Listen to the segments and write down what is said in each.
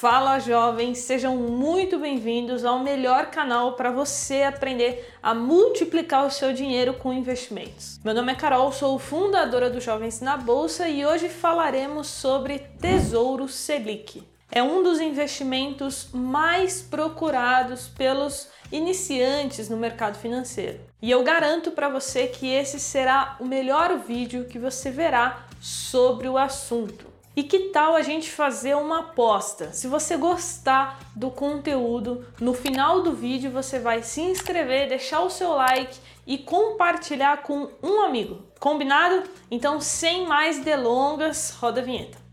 Fala jovens, sejam muito bem-vindos ao melhor canal para você aprender a multiplicar o seu dinheiro com investimentos. Meu nome é Carol, sou fundadora do Jovens na Bolsa e hoje falaremos sobre Tesouro Selic. É um dos investimentos mais procurados pelos iniciantes no mercado financeiro. E eu garanto para você que esse será o melhor vídeo que você verá sobre o assunto. E que tal a gente fazer uma aposta? Se você gostar do conteúdo, no final do vídeo você vai se inscrever, deixar o seu like e compartilhar com um amigo. Combinado? Então, sem mais delongas, roda a vinheta.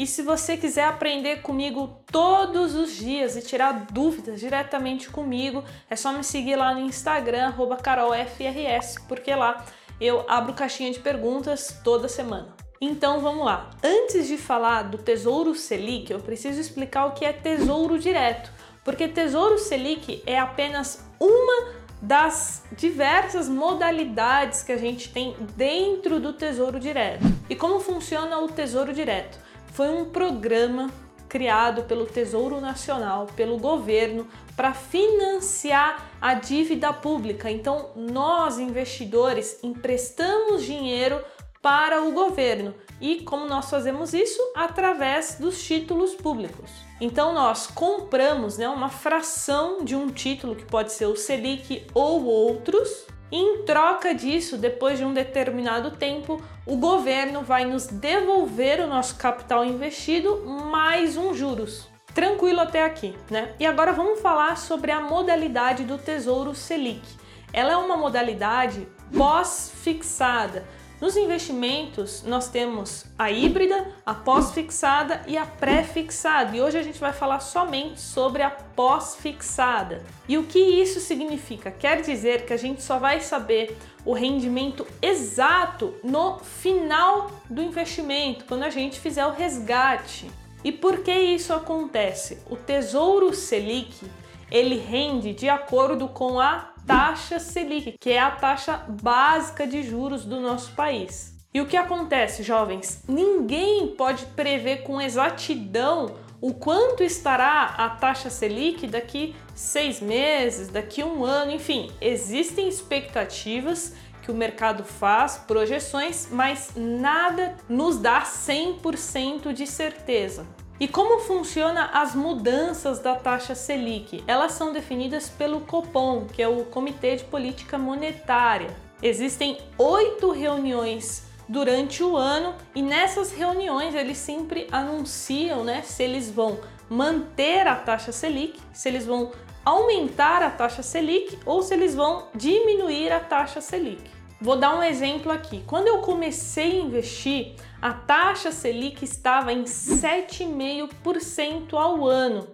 E se você quiser aprender comigo todos os dias e tirar dúvidas diretamente comigo, é só me seguir lá no Instagram, carolfrs, porque lá eu abro caixinha de perguntas toda semana. Então vamos lá. Antes de falar do Tesouro Selic, eu preciso explicar o que é Tesouro Direto, porque Tesouro Selic é apenas uma das diversas modalidades que a gente tem dentro do Tesouro Direto. E como funciona o Tesouro Direto? Foi um programa criado pelo Tesouro Nacional, pelo governo, para financiar a dívida pública. Então, nós investidores emprestamos dinheiro para o governo. E como nós fazemos isso? Através dos títulos públicos. Então nós compramos né, uma fração de um título que pode ser o Selic ou outros em troca disso, depois de um determinado tempo, o governo vai nos devolver o nosso capital investido mais um juros. Tranquilo até aqui, né? E agora vamos falar sobre a modalidade do Tesouro Selic. Ela é uma modalidade pós-fixada, nos investimentos, nós temos a híbrida, a pós-fixada e a pré-fixada. E hoje a gente vai falar somente sobre a pós-fixada. E o que isso significa? Quer dizer que a gente só vai saber o rendimento exato no final do investimento, quando a gente fizer o resgate. E por que isso acontece? O Tesouro Selic, ele rende de acordo com a taxa Selic, que é a taxa básica de juros do nosso país. E o que acontece, jovens? Ninguém pode prever com exatidão o quanto estará a taxa Selic daqui seis meses, daqui um ano, enfim, existem expectativas que o mercado faz, projeções, mas nada nos dá 100% de certeza. E como funciona as mudanças da taxa Selic? Elas são definidas pelo Copom, que é o Comitê de Política Monetária. Existem oito reuniões durante o ano e nessas reuniões eles sempre anunciam né, se eles vão manter a taxa Selic, se eles vão aumentar a taxa Selic ou se eles vão diminuir a taxa Selic. Vou dar um exemplo aqui. Quando eu comecei a investir, a taxa Selic estava em 7,5% ao ano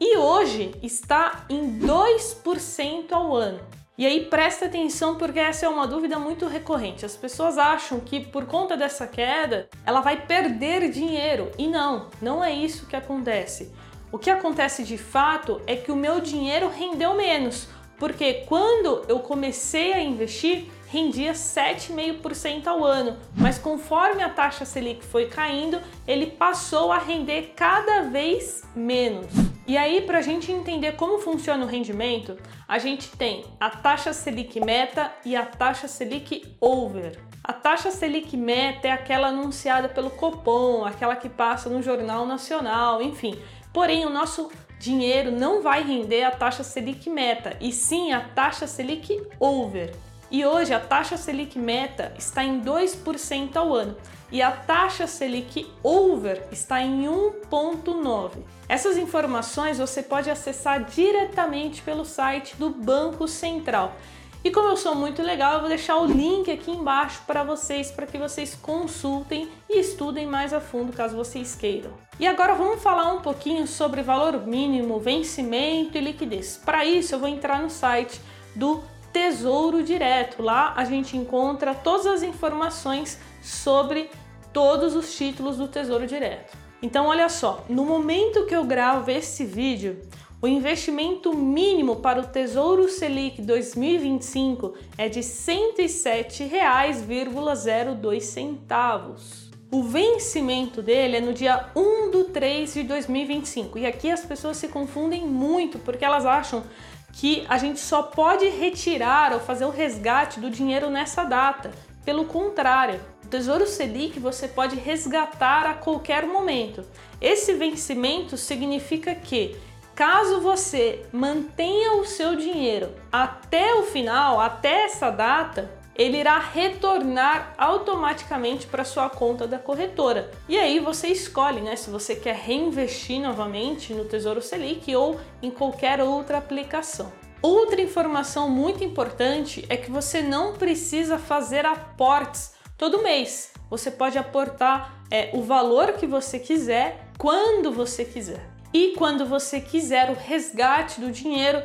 e hoje está em 2% ao ano. E aí presta atenção porque essa é uma dúvida muito recorrente. As pessoas acham que por conta dessa queda ela vai perder dinheiro e não, não é isso que acontece. O que acontece de fato é que o meu dinheiro rendeu menos, porque quando eu comecei a investir, rendia 7,5% ao ano, mas conforme a taxa Selic foi caindo, ele passou a render cada vez menos. E aí, para a gente entender como funciona o rendimento, a gente tem a taxa Selic meta e a taxa Selic over. A taxa Selic meta é aquela anunciada pelo Copom, aquela que passa no Jornal Nacional, enfim. Porém, o nosso dinheiro não vai render a taxa Selic meta, e sim a taxa Selic over. E hoje a taxa Selic meta está em 2% ao ano e a taxa Selic over está em 1,9%. Essas informações você pode acessar diretamente pelo site do Banco Central. E como eu sou muito legal, eu vou deixar o link aqui embaixo para vocês, para que vocês consultem e estudem mais a fundo caso vocês queiram. E agora vamos falar um pouquinho sobre valor mínimo, vencimento e liquidez. Para isso, eu vou entrar no site do Tesouro Direto. Lá a gente encontra todas as informações sobre todos os títulos do Tesouro Direto. Então, olha só, no momento que eu gravo esse vídeo, O investimento mínimo para o Tesouro Selic 2025 é de R$ 107,02 centavos. O vencimento dele é no dia 1 de 3 de 2025. E aqui as pessoas se confundem muito porque elas acham que a gente só pode retirar ou fazer o resgate do dinheiro nessa data. Pelo contrário, o Tesouro Selic você pode resgatar a qualquer momento. Esse vencimento significa que Caso você mantenha o seu dinheiro até o final, até essa data, ele irá retornar automaticamente para sua conta da corretora. E aí você escolhe, né, se você quer reinvestir novamente no Tesouro Selic ou em qualquer outra aplicação. Outra informação muito importante é que você não precisa fazer aportes todo mês. Você pode aportar é, o valor que você quiser, quando você quiser. E quando você quiser o resgate do dinheiro,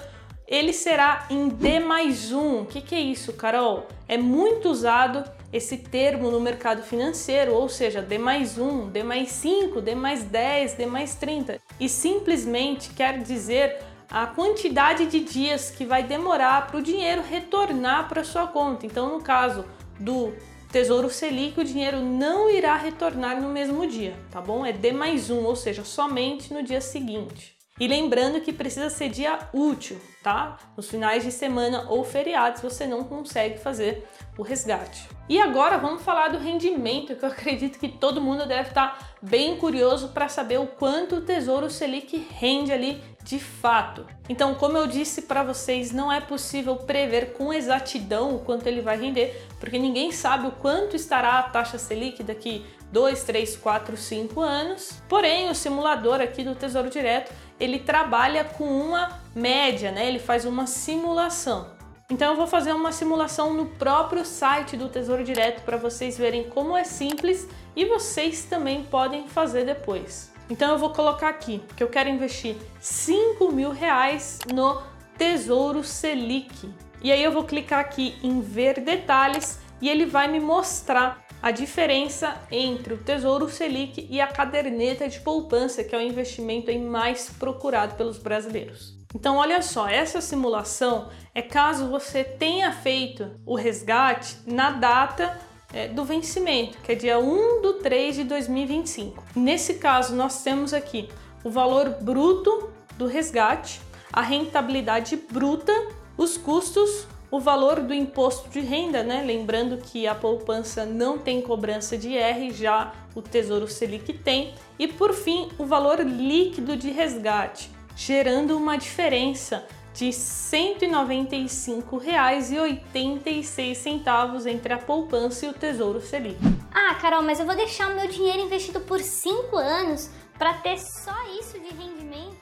ele será em D mais um. O que, que é isso, Carol? É muito usado esse termo no mercado financeiro, ou seja, D mais um, D mais 5, D mais 10, D mais 30. E simplesmente quer dizer a quantidade de dias que vai demorar para o dinheiro retornar para sua conta. Então, no caso do Tesouro Selic, o dinheiro não irá retornar no mesmo dia, tá bom? É D mais um, ou seja, somente no dia seguinte. E lembrando que precisa ser dia útil, tá? Nos finais de semana ou feriados você não consegue fazer o resgate. E agora vamos falar do rendimento, que eu acredito que todo mundo deve estar bem curioso para saber o quanto o Tesouro Selic rende ali de fato. Então, como eu disse para vocês, não é possível prever com exatidão o quanto ele vai render, porque ninguém sabe o quanto estará a taxa Selic daqui 2, 3, 4, 5 anos. Porém, o simulador aqui do Tesouro Direto, ele trabalha com uma média, né? Ele faz uma simulação. Então eu vou fazer uma simulação no próprio site do Tesouro Direto para vocês verem como é simples e vocês também podem fazer depois. Então eu vou colocar aqui que eu quero investir 5 mil reais no Tesouro Selic. E aí eu vou clicar aqui em ver detalhes e ele vai me mostrar a diferença entre o Tesouro Selic e a caderneta de poupança, que é o investimento mais procurado pelos brasileiros. Então, olha só, essa simulação é caso você tenha feito o resgate na data é, do vencimento, que é dia 1 de 3 de 2025. Nesse caso, nós temos aqui o valor bruto do resgate, a rentabilidade bruta, os custos, o valor do imposto de renda, né? Lembrando que a poupança não tem cobrança de IR, já o Tesouro Selic tem, e por fim, o valor líquido de resgate, gerando uma diferença de R$ 195,86 entre a poupança e o Tesouro Selic. Ah, Carol, mas eu vou deixar o meu dinheiro investido por 5 anos para ter só isso de rendimento?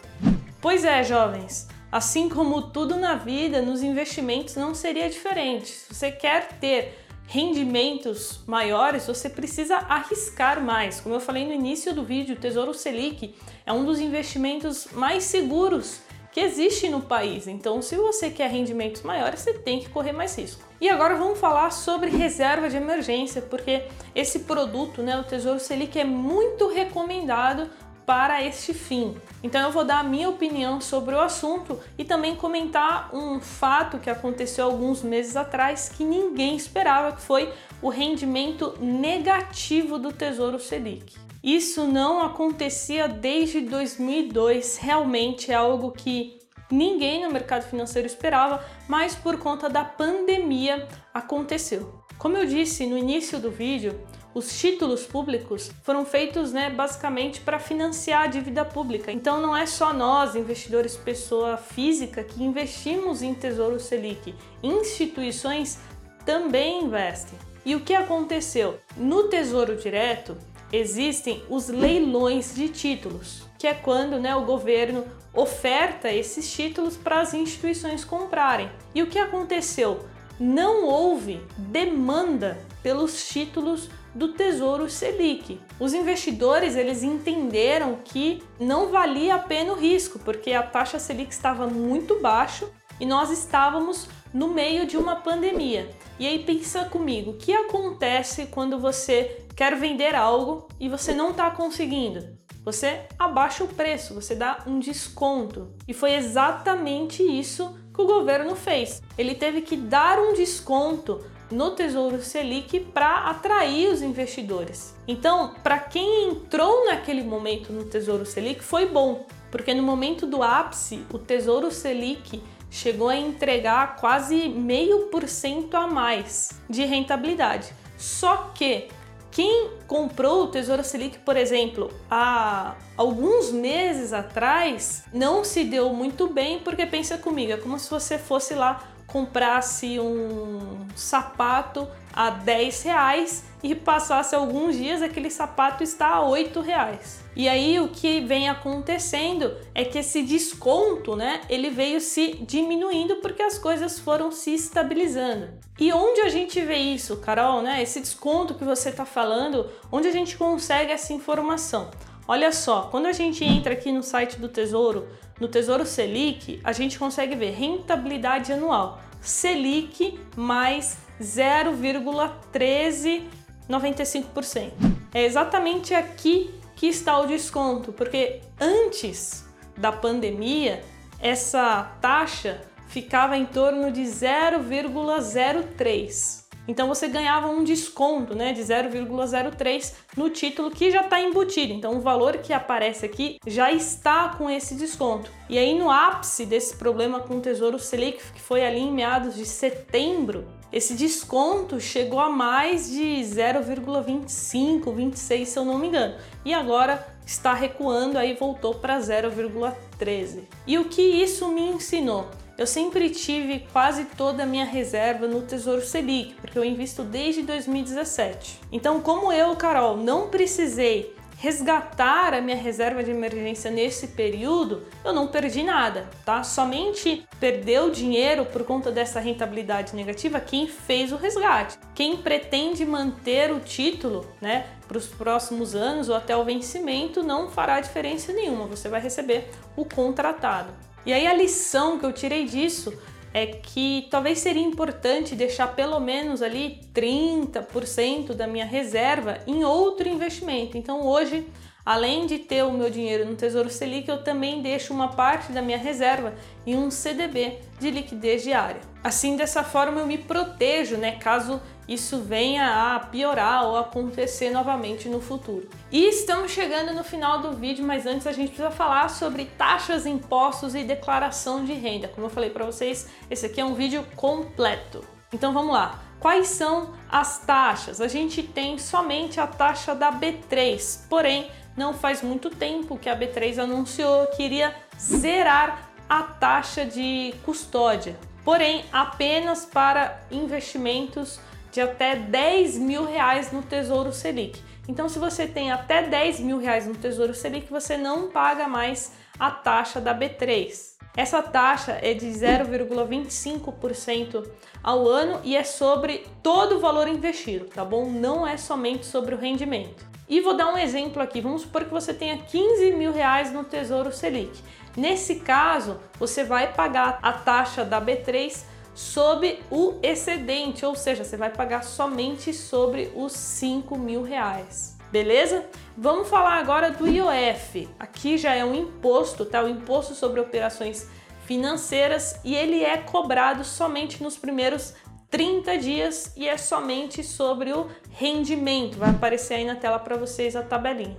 Pois é, jovens. Assim como tudo na vida, nos investimentos não seria diferente. Se você quer ter rendimentos maiores, você precisa arriscar mais. Como eu falei no início do vídeo, o Tesouro Selic é um dos investimentos mais seguros que existe no país. Então, se você quer rendimentos maiores, você tem que correr mais risco. E agora vamos falar sobre reserva de emergência, porque esse produto, né, o Tesouro Selic, é muito recomendado para este fim. Então eu vou dar a minha opinião sobre o assunto e também comentar um fato que aconteceu alguns meses atrás que ninguém esperava, que foi o rendimento negativo do Tesouro Selic. Isso não acontecia desde 2002, realmente é algo que ninguém no mercado financeiro esperava, mas por conta da pandemia aconteceu. Como eu disse no início do vídeo, os títulos públicos foram feitos né, basicamente para financiar a dívida pública. Então não é só nós, investidores pessoa física, que investimos em Tesouro Selic. Instituições também investem. E o que aconteceu? No Tesouro Direto, existem os leilões de títulos, que é quando né, o governo oferta esses títulos para as instituições comprarem. E o que aconteceu? Não houve demanda pelos títulos do Tesouro Selic. Os investidores eles entenderam que não valia a pena o risco, porque a taxa Selic estava muito baixa e nós estávamos no meio de uma pandemia. E aí pensa comigo, o que acontece quando você quer vender algo e você não está conseguindo. Você abaixa o preço, você dá um desconto. E foi exatamente isso que o governo fez. Ele teve que dar um desconto no Tesouro Selic para atrair os investidores. Então, para quem entrou naquele momento no Tesouro Selic, foi bom, porque no momento do ápice, o Tesouro Selic chegou a entregar quase meio por cento a mais de rentabilidade. Só que quem comprou o Tesouro Selic, por exemplo, há alguns meses atrás, não se deu muito bem, porque pensa comigo, é como se você fosse lá comprasse um sapato a 10 reais e passasse alguns dias aquele sapato está a 8 reais. E aí o que vem acontecendo é que esse desconto, né, ele veio se diminuindo porque as coisas foram se estabilizando. E onde a gente vê isso, Carol, né? Esse desconto que você está falando, onde a gente consegue essa informação? Olha só, quando a gente entra aqui no site do Tesouro, no Tesouro Selic, a gente consegue ver rentabilidade anual. Selic mais 0,1395%. É exatamente aqui que está o desconto, porque antes da pandemia, essa taxa ficava em torno de 0,03. Então você ganhava um desconto né, de 0,03 no título que já está embutido. Então o valor que aparece aqui já está com esse desconto. E aí no ápice desse problema com o Tesouro Selic, que foi ali em meados de setembro, esse desconto chegou a mais de 0,25, 26 se eu não me engano. E agora está recuando, aí voltou para 0,13. E o que isso me ensinou? Eu sempre tive quase toda a minha reserva no Tesouro Selic, porque eu invisto desde 2017. Então, como eu, Carol, não precisei resgatar a minha reserva de emergência nesse período, eu não perdi nada, tá? Somente perdeu dinheiro por conta dessa rentabilidade negativa quem fez o resgate. Quem pretende manter o título, né, para os próximos anos ou até o vencimento, não fará diferença nenhuma, você vai receber o contratado. E aí a lição que eu tirei disso é que talvez seria importante deixar pelo menos ali 30% da minha reserva em outro investimento. Então hoje, além de ter o meu dinheiro no Tesouro Selic, eu também deixo uma parte da minha reserva em um CDB de liquidez diária. Assim, dessa forma eu me protejo, né, caso isso venha a piorar ou acontecer novamente no futuro. E estamos chegando no final do vídeo, mas antes a gente precisa falar sobre taxas, impostos e declaração de renda. Como eu falei para vocês, esse aqui é um vídeo completo. Então vamos lá. Quais são as taxas? A gente tem somente a taxa da B3, porém não faz muito tempo que a B3 anunciou que iria zerar a taxa de custódia, porém apenas para investimentos de até 10 mil reais no Tesouro Selic. Então, se você tem até 10 mil reais no Tesouro Selic, você não paga mais a taxa da B3. Essa taxa é de 0,25% ao ano e é sobre todo o valor investido, tá bom? Não é somente sobre o rendimento. E vou dar um exemplo aqui. Vamos supor que você tenha 15 mil reais no Tesouro Selic. Nesse caso, você vai pagar a taxa da B3 sobre o excedente, ou seja, você vai pagar somente sobre os 5 mil reais. Beleza? Vamos falar agora do IOF. Aqui já é um imposto, tá? O imposto sobre operações financeiras e ele é cobrado somente nos primeiros 30 dias e é somente sobre o rendimento. Vai aparecer aí na tela para vocês a tabelinha.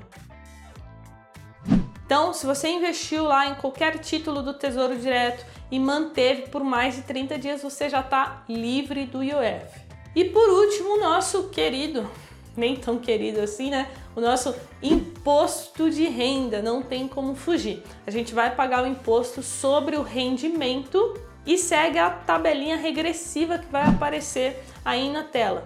Então, se você investiu lá em qualquer título do Tesouro Direto e manteve por mais de 30 dias, você já está livre do IOF. E por último, nosso querido, nem tão querido assim, né? O nosso imposto de renda, não tem como fugir. A gente vai pagar o imposto sobre o rendimento e segue a tabelinha regressiva que vai aparecer aí na tela.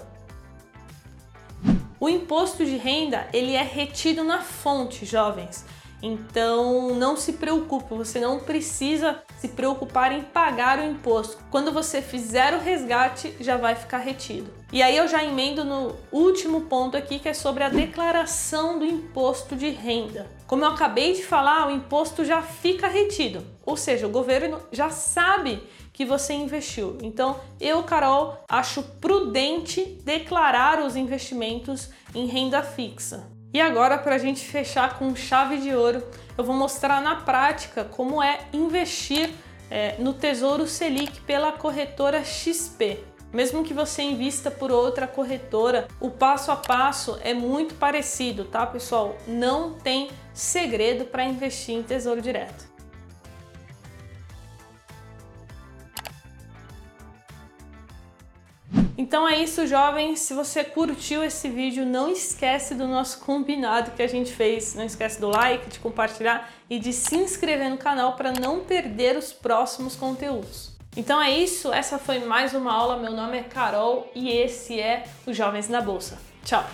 O imposto de renda, ele é retido na fonte, jovens. Então não se preocupe, você não precisa se preocupar em pagar o imposto. Quando você fizer o resgate, já vai ficar retido. E aí eu já emendo no último ponto aqui, que é sobre a declaração do imposto de renda. Como eu acabei de falar, o imposto já fica retido, ou seja, o governo já sabe que você investiu. Então, eu, Carol, acho prudente declarar os investimentos em renda fixa. E agora, para a gente fechar com chave de ouro, eu vou mostrar na prática como é investir é, no Tesouro Selic pela corretora XP. Mesmo que você invista por outra corretora, o passo a passo é muito parecido, tá, pessoal? Não tem segredo para investir em Tesouro Direto. Então é isso, jovens. Se você curtiu esse vídeo, não esquece do nosso combinado que a gente fez. Não esquece do like, de compartilhar e de se inscrever no canal para não perder os próximos conteúdos. Então é isso, essa foi mais uma aula. Meu nome é Carol e esse é o Jovens na Bolsa. Tchau!